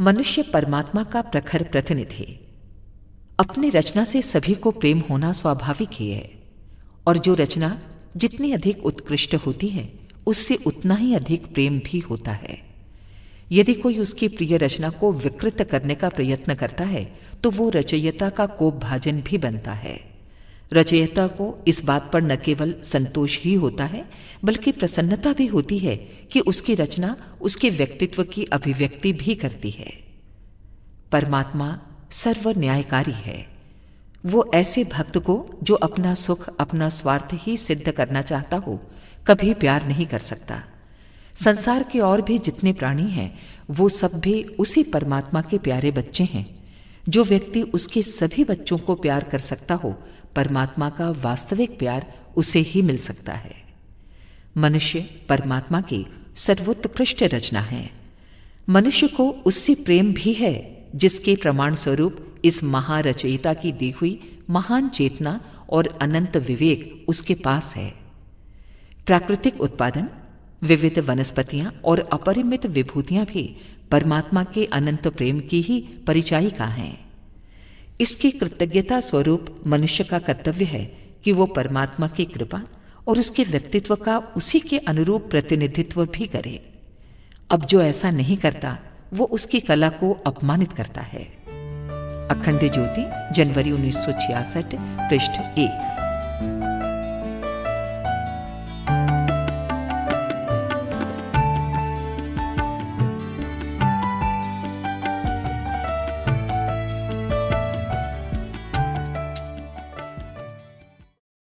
मनुष्य परमात्मा का प्रखर प्रतिनिधि अपनी रचना से सभी को प्रेम होना स्वाभाविक ही है। और जो रचना जितनी अधिक उत्कृष्ट होती है, उससे उतना ही अधिक प्रेम भी होता है। यदि कोई उसकी प्रिय रचना को विकृत करने का प्रयत्न करता है तो वो रचयिता का कोप भाजन भी बनता है। रचयिता को इस बात पर न केवल संतोष ही होता है, बल्कि प्रसन्नता भी होती है कि उसकी रचना उसके व्यक्तित्व की अभिव्यक्ति भी करती है। परमात्मा सर्व न्यायकारी है। वो ऐसे भक्त को जो अपना सुख, अपना स्वार्थ ही सिद्ध करना चाहता हो, कभी प्यार नहीं कर सकता। संसार के और भी जितने प्राणी हैं, वो सब भी उसी परमात्मा के प्यारे बच्चे हैं। जो व्यक्ति उसके सभी बच्चों को प्यार कर सकता हो, परमात्मा का वास्तविक प्यार उसे ही मिल सकता है। मनुष्य परमात्मा की सर्वोत्कृष्ट रचना है। मनुष्य को उससे प्रेम भी है, जिसके प्रमाण स्वरूप इस महारचयिता की दी हुई महान चेतना और अनंत विवेक उसके पास है। प्राकृतिक उत्पादन विविध वनस्पतियाँ और अपरिमित विभूतियाँ भी परमात्मा के अनंत प्रेम की ही परिचायिका हैं। इसकी कृतज्ञता स्वरूप मनुष्य का कर्तव्य है कि वो परमात्मा की कृपा और उसके व्यक्तित्व का उसी के अनुरूप प्रतिनिधित्व भी करे। अब जो ऐसा नहीं करता, वो उसकी कला को अपमानित करता है। अखंड ज्योति, जनवरी उन्नीस पृष्ठ एक।